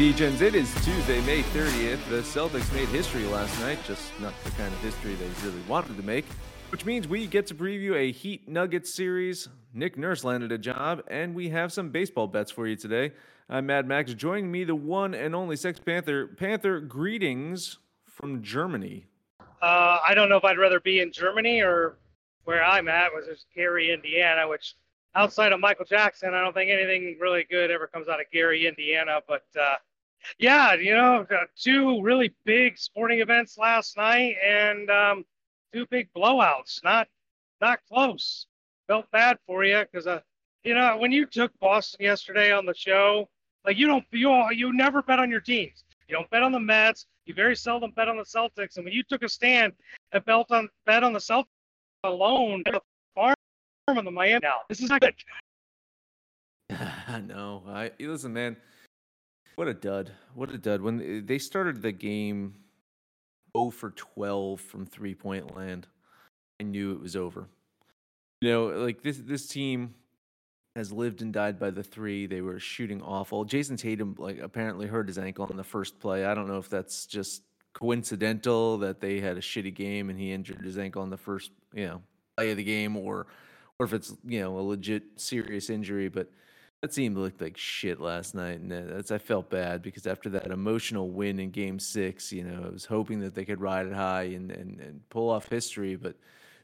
Degens, it is Tuesday, May 30th. The Celtics made history last night, just not the kind of history they really wanted to make, which means we get to preview a Heat Nuggets series. Nick Nurse landed a job, and we have some baseball bets for you today. I'm Mad Max. Joining me, the one and only Sex Panther. Panther, greetings from Germany. Uh, I don't know if I'd rather be in Germany or where I'm at, which is Gary, Indiana, which outside of Michael Jackson, I don't think anything really good ever comes out of Gary, Indiana. But uh, yeah, you know, uh, two really big sporting events last night and um, two big blowouts. Not not close. Felt bad for you because uh, you know when you took Boston yesterday on the show, like you don't you you never bet on your teams. You don't bet on the Mets. You very seldom bet on the Celtics. And when you took a stand and bet on bet on the Celtics alone, the farm on the Miami now. This is not good. no, I listen, man. What a dud! What a dud! When eh, they started the game, 0 for 12 from three point land, I knew it was over. You know, like this this team has lived and died by the three. They were shooting awful. Jayson Tatum like apparently hurt his ankle on the first play. I don't know if that's just coincidental that they had a shitty game and he injured his ankle on the first, you know, play of the game or or if it's, you know, a legit serious injury, but that team looked like shit last night, and that's I felt bad because after that emotional win in Game Six, you know, I was hoping that they could ride it high and and, and pull off history, but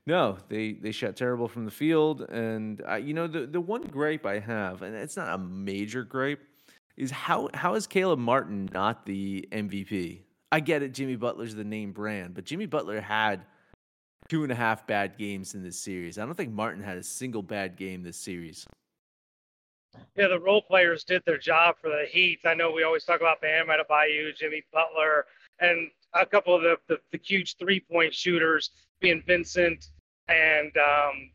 no, they they shot terrible from the field, and I, you know the the one gripe I have, and it's not a major gripe, is how how is Caleb Martin not the MVP? I get it, Jimmy Butler's the name brand, but Jimmy Butler had two and a half bad games in this series. I don't think Martin had a single bad game this series. Yeah, the role players did their job for the Heat. I know we always talk about Bam Adebayo, Jimmy Butler, and a couple of the, the, the huge three point shooters being Vincent and um,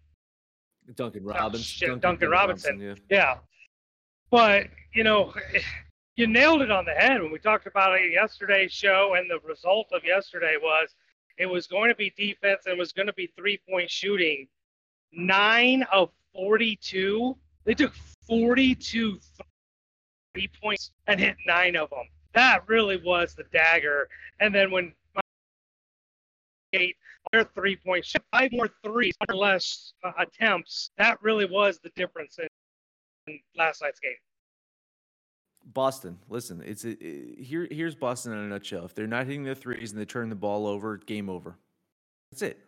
Duncan Robinson. shit, Duncan, Duncan Robinson. Robinson yeah. yeah. But, you know, you nailed it on the head when we talked about it yesterday's show, and the result of yesterday was it was going to be defense and it was going to be three point shooting. Nine of 42. They took 42 three points and hit nine of them. That really was the dagger. And then when eight, their three point shot, five more threes, or less uh, attempts, that really was the difference in, in last night's game. Boston, listen, it's it, here. Here's Boston in a nutshell. If they're not hitting their threes and they turn the ball over, game over. That's it.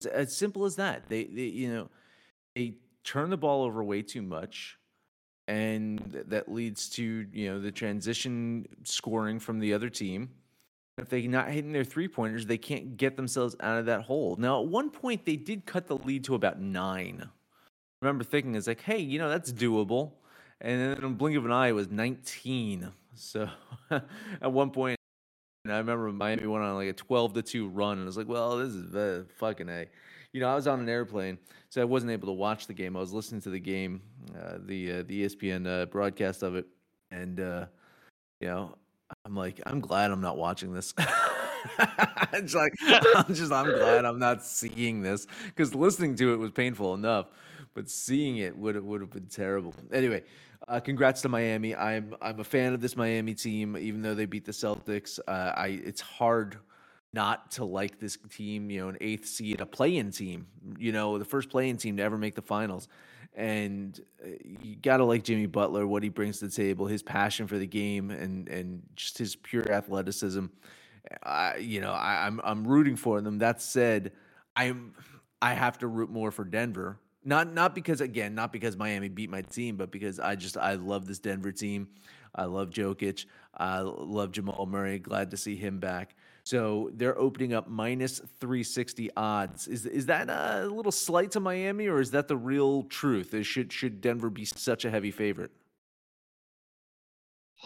It's as simple as that. They, they you know, they turn the ball over way too much and that leads to you know the transition scoring from the other team. If they're not hitting their three pointers they can't get themselves out of that hole. Now at one point they did cut the lead to about nine. I remember thinking it's like hey you know that's doable. And then in a blink of an eye it was 19 so at one point I remember Miami went on like a 12 to 2 run and I was like well this is uh, fucking a you know, I was on an airplane, so I wasn't able to watch the game. I was listening to the game, uh, the uh, the ESPN uh, broadcast of it, and uh, you know, I'm like, I'm glad I'm not watching this. it's like I'm just I'm glad I'm not seeing this because listening to it was painful enough. but seeing it would would have been terrible. Anyway, uh, congrats to Miami. I'm I'm a fan of this Miami team, even though they beat the Celtics. Uh, I it's hard not to like this team. You know, an eighth seed, a play-in team. You know, the first play-in team to ever make the finals. And uh, you gotta like Jimmy Butler, what he brings to the table, his passion for the game, and and just his pure athleticism. I, you know, I, I'm I'm rooting for them. That said, I'm I have to root more for Denver. Not not because again, not because Miami beat my team, but because I just I love this Denver team. I love Jokic. I love Jamal Murray. Glad to see him back. So they're opening up minus 360 odds. Is is that a little slight to Miami, or is that the real truth? Is, should should Denver be such a heavy favorite?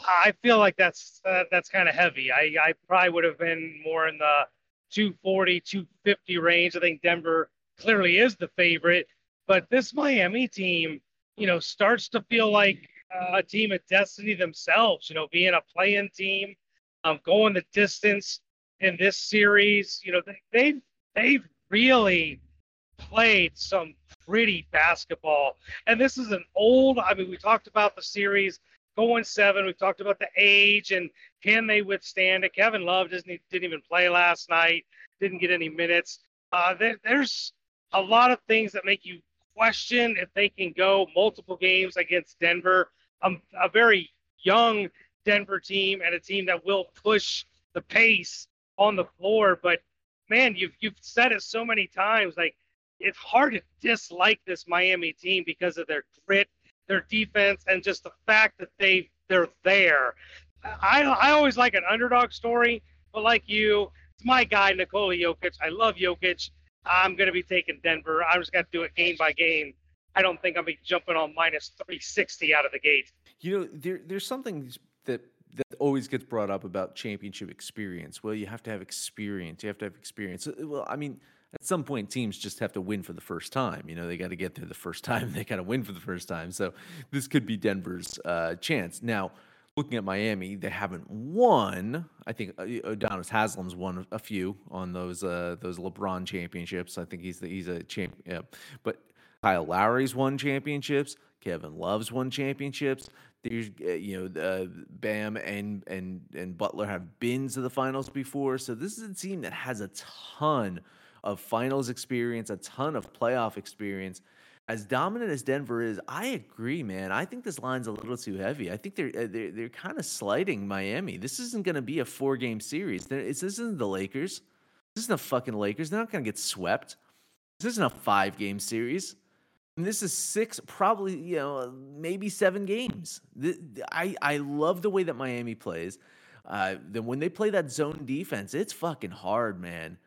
I feel like that's uh, that's kind of heavy. I, I probably would have been more in the 240, 250 range. I think Denver clearly is the favorite, but this Miami team, you know, starts to feel like uh, a team of destiny themselves. You know, being a play-in team, um, going the distance in this series. You know, they, they've they've really played some pretty basketball, and this is an old. I mean, we talked about the series going seven. We've talked about the age and can they withstand it. Kevin Love doesn't didn't even play last night, didn't get any minutes. Uh, there, there's a lot of things that make you question if they can go multiple games against Denver, um, a very young Denver team and a team that will push the pace on the floor. But man, you've you've said it so many times, like it's hard to dislike this Miami team because of their grit their defense, and just the fact that they they're there. I I always like an underdog story, but like you, it's my guy Nikola Jokic. I love Jokic. I'm gonna be taking Denver. I'm just gonna do it game by game. I don't think I'll be jumping on minus 360 out of the gate. You know, there there's something that that always gets brought up about championship experience. Well, you have to have experience. You have to have experience. Well, I mean, at some point teams just have to win for the first time you know they got to get there the first time they got to win for the first time so this could be denver's uh, chance now looking at miami they haven't won i think uh, Haslem's won a few on those uh, those lebron championships i think he's the, he's a champ yeah. but kyle lowry's won championships kevin love's won championships there's uh, you know uh, bam and and and butler have been to the finals before so this is a team that has a ton of finals experience, a ton of playoff experience. As dominant as Denver is, I agree, man. I think this line's a little too heavy. I think they're uh, they're, they're kind of sliding Miami. This isn't going to be a four game series. This isn't the Lakers. This isn't the fucking Lakers. They're not going to get swept. This isn't a five game series. This is six, probably you know maybe seven games. I I love the way that Miami plays. Uh, then when they play that zone defense, it's fucking hard, man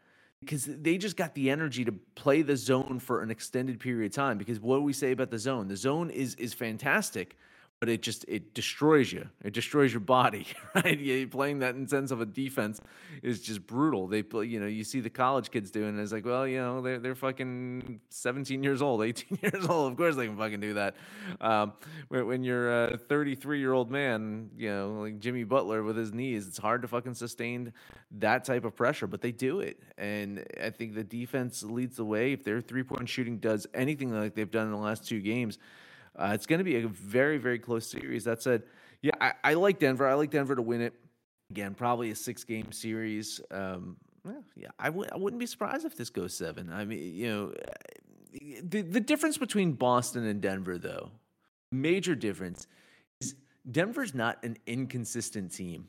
because they just got the energy to play the zone for an extended period of time. Because what do we say about the zone? The zone is is fantastic, but it just it destroys you. It destroys your body, right? Yeah, playing that in sense of a defense is just brutal. They play, you know, you see the college kids doing it. It's like, well, you know, they're they're fucking 17 years old, 18 years old. Of course they can fucking do that. Um, when you're a 33 year old man, you know, like Jimmy Butler with his knees, it's hard to fucking sustain that type of pressure, but they do it. And I think the defense leads the way. If their three point shooting does anything like they've done in the last two games uh, it's going to be a very, very close series. That said, yeah, I, I, like Denver. I like Denver to win it. Again, probably a six game series. Um, yeah, I w- I wouldn't be surprised if this goes seven. I mean, you know, the, the difference between Boston and Denver, though, major difference, is Denver's not an inconsistent team.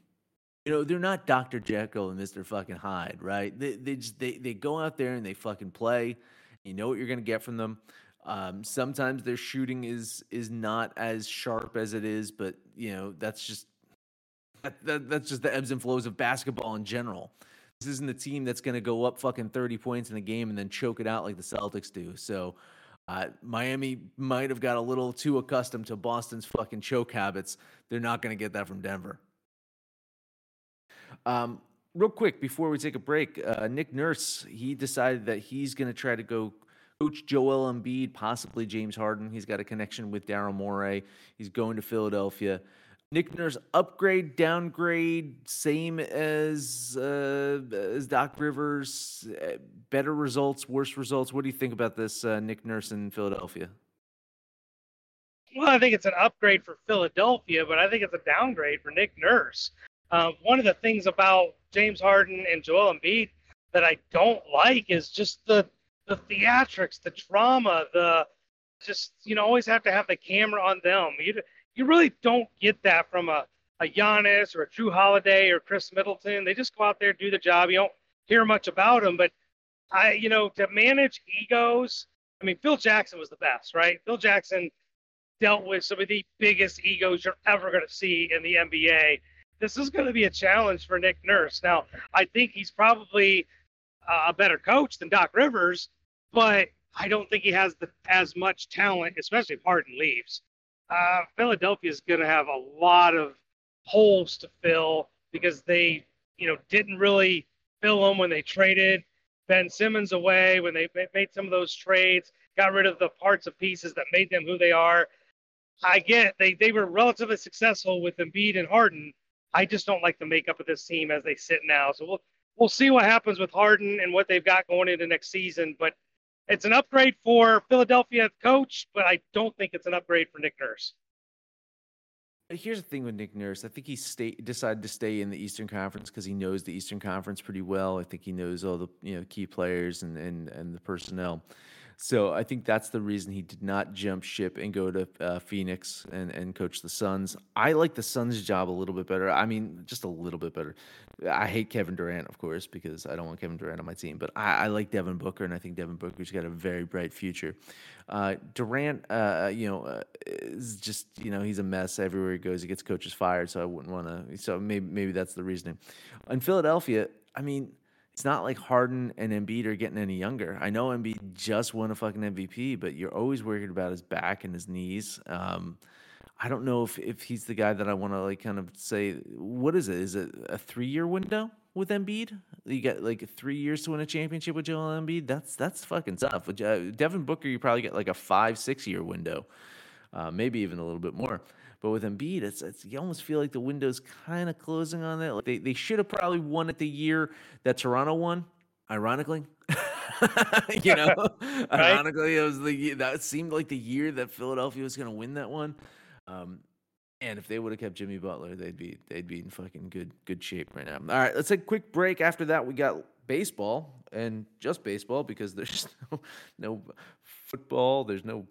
You know, they're not Dr. Jekyll and Mr. fucking Hyde, right? They, they, just, they, they go out there and they fucking play. You know what you're going to get from them. Um, sometimes their shooting is is not as sharp as it is, but you know that's just that, that, that's just the ebbs and flows of basketball in general. This isn't a team that's going to go up fucking thirty points in a game and then choke it out like the Celtics do. So uh, Miami might have got a little too accustomed to Boston's fucking choke habits. They're not going to get that from Denver. Um, real quick before we take a break, uh, Nick Nurse he decided that he's going to try to go Coach Joel Embiid, possibly James Harden. He's got a connection with Daryl Morey. He's going to Philadelphia. Nick Nurse upgrade, downgrade, same as uh, as Doc Rivers. Uh, better results, worse results. What do you think about this uh, Nick Nurse in Philadelphia? Well, I think it's an upgrade for Philadelphia, but I think it's a downgrade for Nick Nurse. Uh, one of the things about James Harden and Joel Embiid that I don't like is just the the theatrics, the drama, the just you know always have to have the camera on them. You you really don't get that from a a Giannis or a Jrue Holiday or Khris Middleton. They just go out there do the job. You don't hear much about them, but I you know to manage egos. I mean, Phil Jackson was the best, right? Phil Jackson dealt with some of the biggest egos you're ever going to see in the NBA. This is going to be a challenge for Nick Nurse. Now, I think he's probably uh, a better coach than Doc Rivers, but I don't think he has the, as much talent, especially if Harden leaves. Uh, Philadelphia is going to have a lot of holes to fill because they, you know, didn't really fill them when they traded Ben Simmons away, when they made some of those trades, got rid of the parts of pieces that made them who they are. I get they they were relatively successful with Embiid and Harden. I just don't like the makeup of this team as they sit now. So we'll we'll see what happens with Harden and what they've got going into next season. But it's an upgrade for Philadelphia coach, but I don't think it's an upgrade for Nick Nurse. Here's the thing with Nick Nurse. I think he stay, decided to stay in the Eastern Conference because he knows the Eastern Conference pretty well. I think he knows all the you know key players and and, and the personnel. So I think that's the reason he did not jump ship and go to uh, Phoenix and, and coach the Suns. I like the Suns' job a little bit better. I mean, just a little bit better. I hate Kevin Durant, of course, because I don't want Kevin Durant on my team. But I, I like Devin Booker, and I think Devin Booker's got a very bright future. Uh, Durant, uh, you know, uh, is just you know he's a mess everywhere he goes. He gets coaches fired, so I wouldn't want to. So maybe maybe that's the reasoning. In Philadelphia, I mean it's not like Harden and Embiid are getting any younger. I know Embiid just won a fucking MVP, but you're always worried about his back and his knees. Um, I don't know if, if he's the guy that I want to like kind of say. What is it? Is it a three year window with Embiid? You got like three years to win a championship with Joel Embiid. That's that's fucking tough. Uh, Devin Booker, you probably get like a five six year window, uh, maybe even a little bit more. But with Embiid, it's, it's you almost feel like the window's kind of closing on that. Like they, they should have probably won it the year that Toronto won, ironically. you know, right? ironically, it was the that seemed like the year that Philadelphia was going to win that one. Um, and if they would have kept Jimmy Butler, they'd be they'd be in fucking good good shape right now. All right, let's take a quick break. After that, we got baseball and just baseball because there's no no football, there's no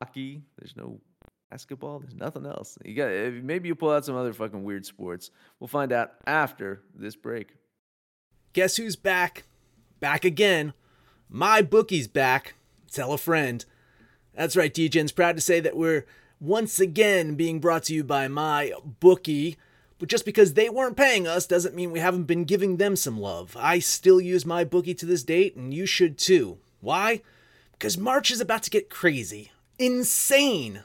hockey, there's no basketball. There's nothing else. You got maybe you pull out some other fucking weird sports. We'll find out after this break. Guess who's back? Back again. My bookie's back. Tell a friend. That's right, Degens proud to say that we're once again being brought to you by my bookie. But just because they weren't paying us doesn't mean we haven't been giving them some love. I still use my bookie to this date, and you should too. Why? Because March is about to get crazy. Insane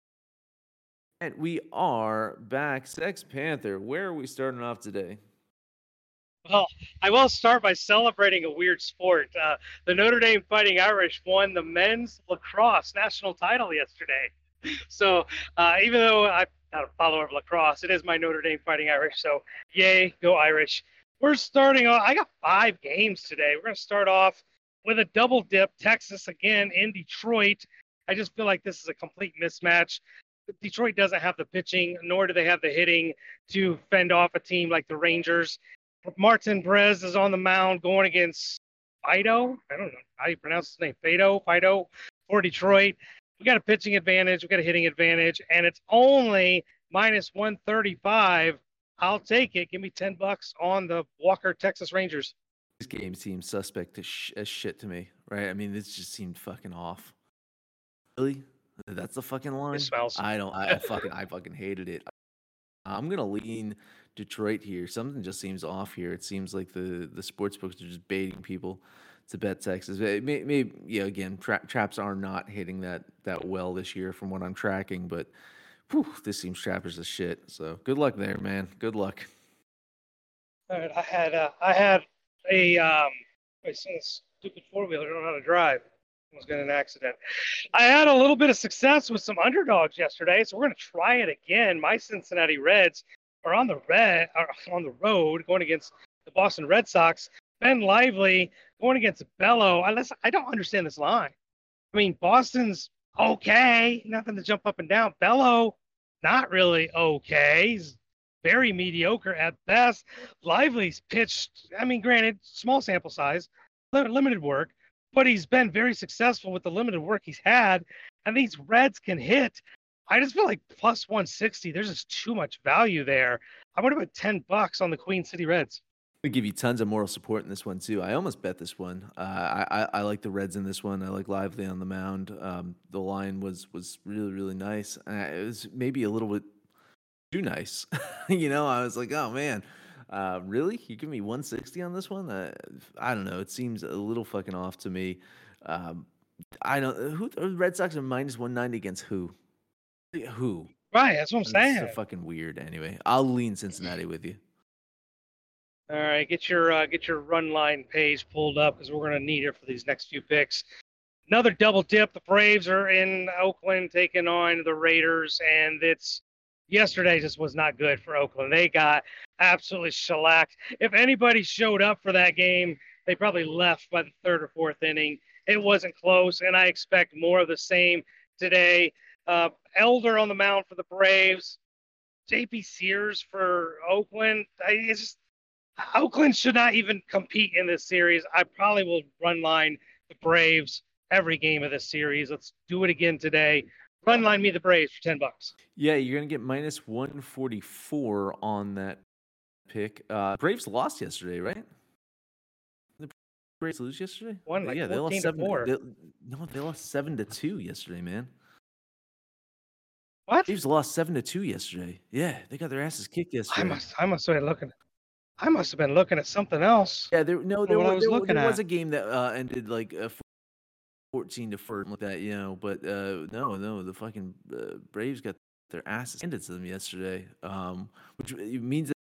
And we are back. Sex Panther, where are we starting off today? Well, I will start by celebrating a weird sport. Uh, the Notre Dame Fighting Irish won the men's lacrosse national title yesterday. So uh, even though I'm not a follower of lacrosse, it is my Notre Dame Fighting Irish. So yay, go Irish! we're starting off. I got five games today. We're going to start off with a double dip. Texas again in Detroit. I just feel like this is a complete mismatch. Detroit doesn't have the pitching, nor do they have the hitting to fend off a team like the Rangers. Martin Perez is on the mound going against Faedo. I don't know how you pronounce his name. Faedo, Faedo for Detroit. We got a pitching advantage. We got a hitting advantage, and it's only minus 135. I'll take it. Give me 10 bucks on the Walker Texas Rangers. This game seems suspect as, sh- as shit to me, right? I mean, this just seemed fucking off. Really? That's the fucking line. I don't. I fucking. I fucking hated it. I'm gonna lean Detroit here. Something just seems off here. It seems like the the sports books are just baiting people to bet Texas. Maybe, maybe yeah. Again, tra- traps are not hitting that that well this year from what I'm tracking, but whew, this seems trappers as shit. So good luck there, man. Good luck. All right, I had uh, I had a um, I seen this stupid four wheeler. I don't know how to drive. Got in an accident. I had a little bit of success with some underdogs yesterday, so we're going to try it again. My Cincinnati Reds are on the red are on the road going against the Boston Red Sox. Ben Lively going against Bello. I I don't understand this line. I mean, Boston's okay, nothing to jump up and down. Bello, not really okay. He's very mediocre at best. Lively's pitched, I mean, granted, small sample size, limited work, but he's been very successful with the limited work he's had. And these Reds can hit. I just feel like plus 160, there's just too much value there. I would have put 10 bucks on the Queen City Reds. I give you tons of moral support in this one too. I almost bet this one. Uh, I, I, I like the Reds in this one. I like Lively on the mound. Um, the line was was really really nice. Uh, it was maybe a little bit too nice. you know, I was like, oh man, uh, really? You give me 160 on this one? Uh, I don't know. It seems a little fucking off to me. Um, I don't. Who Red Sox are minus 190 against who? Who? Right. That's what I'm saying. So fucking weird. Anyway, I'll lean Cincinnati with you. All right, get your uh, get your run line page pulled up because we're gonna need it for these next few picks. Another double dip. The Braves are in Oakland taking on the Raiders, and it's yesterday just was not good for Oakland. They got absolutely shellacked. If anybody showed up for that game, they probably left by the third or fourth inning. It wasn't close, and I expect more of the same today. Uh, Elder on the mound for the Braves, JP Sears for Oakland. I, just Oakland should not even compete in this series. I probably will run line the Braves every game of this series. Let's do it again today. Run line me the Braves for ten bucks. Yeah, you're gonna get minus one forty four on that pick. Uh, Braves lost yesterday, right? The Braves lose yesterday. One, like yeah, they lost seven. four. They, no, they lost seven to two yesterday, man. What? Braves lost seven to two yesterday. Yeah, they got their asses kicked yesterday. I must, I must have been looking. I must have been looking at something else. Yeah, there no, there, what I was, was there, looking there was a game that uh, ended like uh, fourteen to four, like that, you know. But uh, no, no, the fucking uh, Braves got their asses handed to them yesterday, um, which means that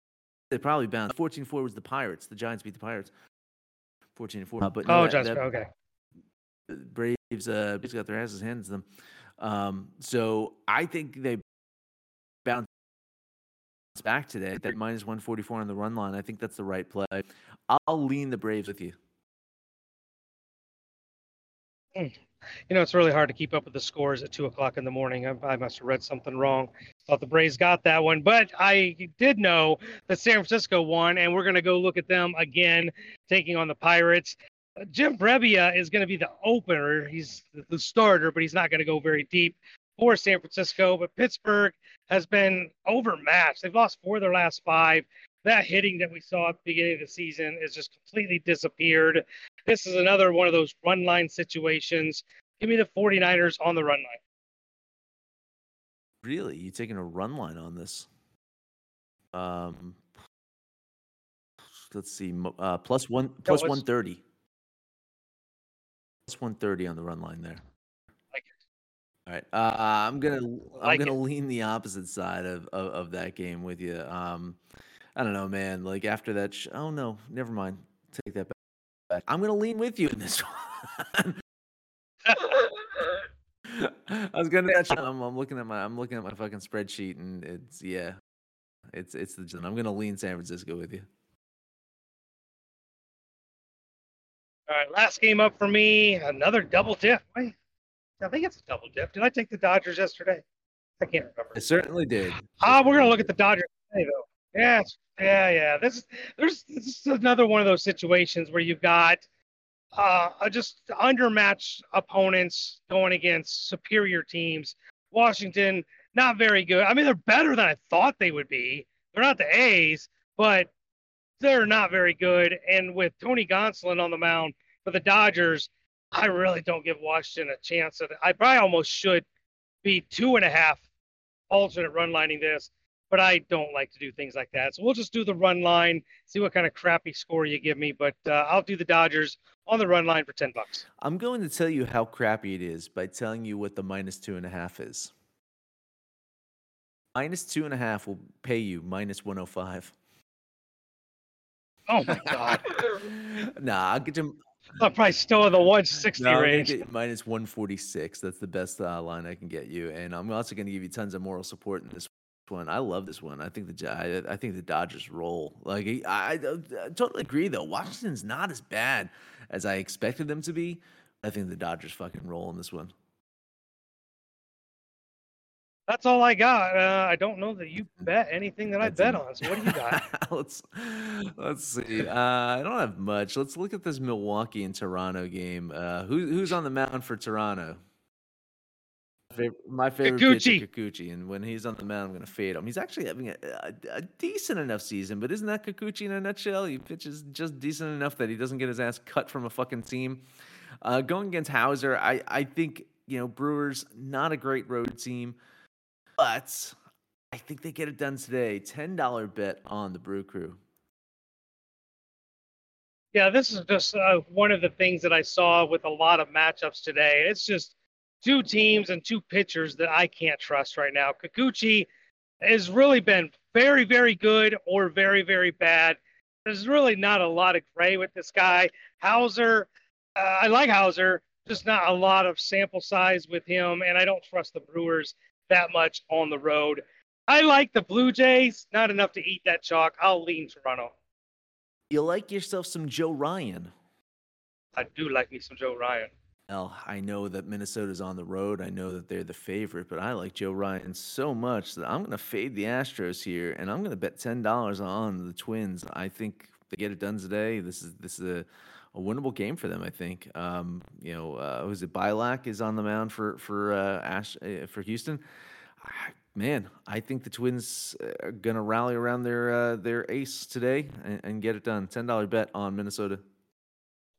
they probably bound. 14-4 was the Pirates. The Giants beat the Pirates. Fourteen to four. Uh, but no, Oh, that- just that- okay. Braves uh Braves got their asses handed to them. Um so I think they bounce back today. That minus one forty four on the run line. I think that's the right play. I'll lean the Braves with you. You know, it's really hard to keep up with the scores at two o'clock in the morning. I, I must have read something wrong. Thought the Braves got that one, but I did know that San Francisco won, and we're going to go look at them again, taking on the Pirates. Uh, Jim Brebbia is going to be the opener. He's the starter, but he's not going to go very deep for San Francisco. But Pittsburgh has been overmatched. They've lost four of their last five. That hitting that we saw at the beginning of the season has just completely disappeared. This is another one of those run line situations. Give me the 49ers on the run line. Really? You taking a run line on this? Um let's see. Uh plus one plus one thirty. Plus one thirty on the run line there. Like All right. Uh, I'm gonna I'm Like gonna it. lean the opposite side of, of, of that game with you. Um, I don't know, man. Like after that, sh- oh no, never mind. Take that back. I'm gonna lean with you in this one. I was gonna. I'm, I'm looking at my I'm looking at my fucking spreadsheet, and it's yeah, it's it's the. I'm gonna lean San Francisco with you. All right, last game up for me, another double dip. Wait, I think it's a double dip. Did I take the Dodgers yesterday? I can't remember. I certainly did. Ah, we're gonna look at the Dodgers today, though. Yeah, yeah, yeah. This there's this is another one of those situations where you've got uh, just undermatched opponents going against superior teams. Washington, not very good. I mean, they're better than I thought they would be. They're not the A's, but they're not very good. And with Tony Gonsolin on the mound for the Dodgers, I really don't give Washington a chance. I probably almost should be two and a half alternate run lining this, but I don't like to do things like that. So we'll just do the run line, see what kind of crappy score you give me. But uh, I'll do the Dodgers on the run line for 10 bucks. I'm going to tell you how crappy it is by telling you what the minus two and a half is. Minus two and a half will pay you minus 105. Oh my God. nah, I'll get you. I'm probably still in the 160 No, range. minus 146. That's the best uh, line I can get you. And I'm also going to give you tons of moral support in this one. I love this one. I think the I, I think the Dodgers roll. Like I, I, I totally agree though. Washington's not as bad as I expected them to be. I think the Dodgers fucking roll in this one. That's all I got. Uh, I don't know that you bet anything that I bet on. So what do you got? let's let's see. Uh, I don't have much. Let's look at this Milwaukee and Toronto game. Uh, who who's on the mound for Toronto? Fav- My favorite pitcher, Kikuchi, and when he's on the mound, I'm going to fade him. He's actually having a, a, a decent enough season, but isn't that Kikuchi in a nutshell? He pitches just decent enough that he doesn't get his ass cut from a fucking team. Uh, going against Houser, I I think you know Brewers not a great road team, but I think they get it done today. Ten dollar bet on the Brew Crew. Yeah, this is just uh, one of the things that I saw with a lot of matchups today. It's just two teams and two pitchers that I can't trust right now. Kikuchi has really been very, very good or very, very bad. There's really not a lot of gray with this guy. Houser, uh, I like Houser, just not a lot of sample size with him, and I don't trust the Brewers that much on the road. I like the Blue Jays, not enough to eat that chalk. I'll lean Toronto. You like yourself some Joe Ryan. I do like me some Joe Ryan. I know that Minnesota's on the road. I know that they're the favorite, but I like Joe Ryan so much that I'm going to fade the Astros here, and I'm going to bet ten dollars on the Twins. I think they get it done today. This is this is a, a winnable game for them. I think. Um, you know, uh, who's it? Bielak is on the mound for for uh, Ash uh, for Houston. I- Man, I think the Twins are going to rally around their uh, their ace today and, and get it done. Ten dollar bet on Minnesota.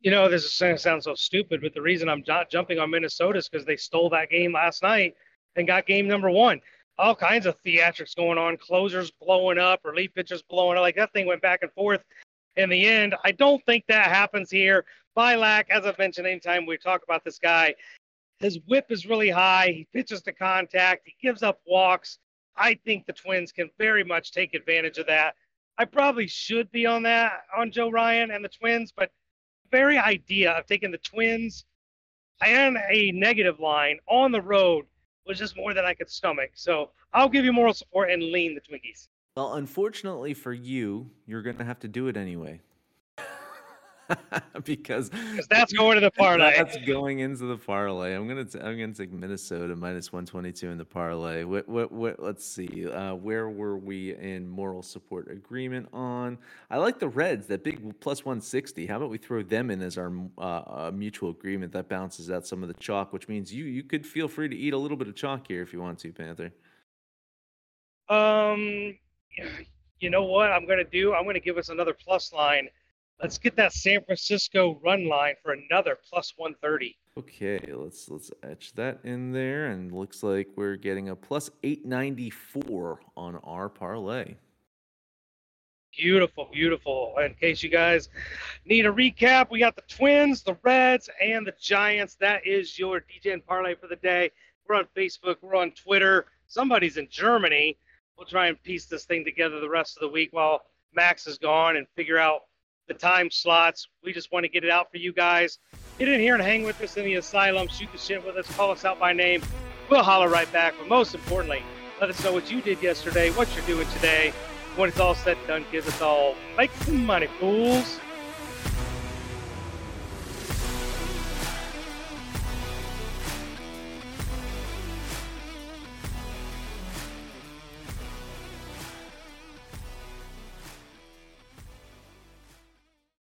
You know, this is going to sound so stupid, but the reason I'm not jumping on Minnesota is because they stole that game last night and got game number one. All kinds of theatrics going on, closers blowing up, relief pitchers blowing up. Like that thing went back and forth in the end. I don't think that happens here. Bielak, as I've mentioned, anytime we talk about this guy, his whip is really high. He pitches to contact. He gives up walks. I think the Twins can very much take advantage of that. I probably should be on that on Joe Ryan and the Twins, but very idea of taking the Twins and a negative line on the road was just more than I could stomach. So I'll give you moral support and lean the Twinkies. Well, unfortunately for you, you're going to have to do it anyway. because that's going to the parlay. That's going into the parlay. I'm gonna t- I'm gonna take Minnesota minus 122 in the parlay. What what what? Let's see. Uh, where were we in moral support agreement on? I like the Reds. That big plus 160. How about we throw them in as our uh, mutual agreement? That balances out some of the chalk, which means you you could feel free to eat a little bit of chalk here if you want to, Panther. Um, you know what I'm going to do? I'm going to give us another plus line. Let's get that San Francisco run line for another plus 130. Okay, let's let's etch that in there, and looks like we're getting a plus 894 on our parlay. Beautiful, beautiful. In case you guys need a recap, we got the Twins, the Reds, and the Giants. That is your Degen parlay for the day. We're on Facebook, we're on Twitter. Somebody's in Germany. We'll try and piece this thing together the rest of the week while Max is gone and figure out the time slots. We just want to get it out for you guys. Get in here and hang with us in the asylum. Shoot the shit with us. Call us out by name. We'll holler right back. But most importantly, let us know what you did yesterday, what you're doing today. When it's all said and done, give us all make some money, fools.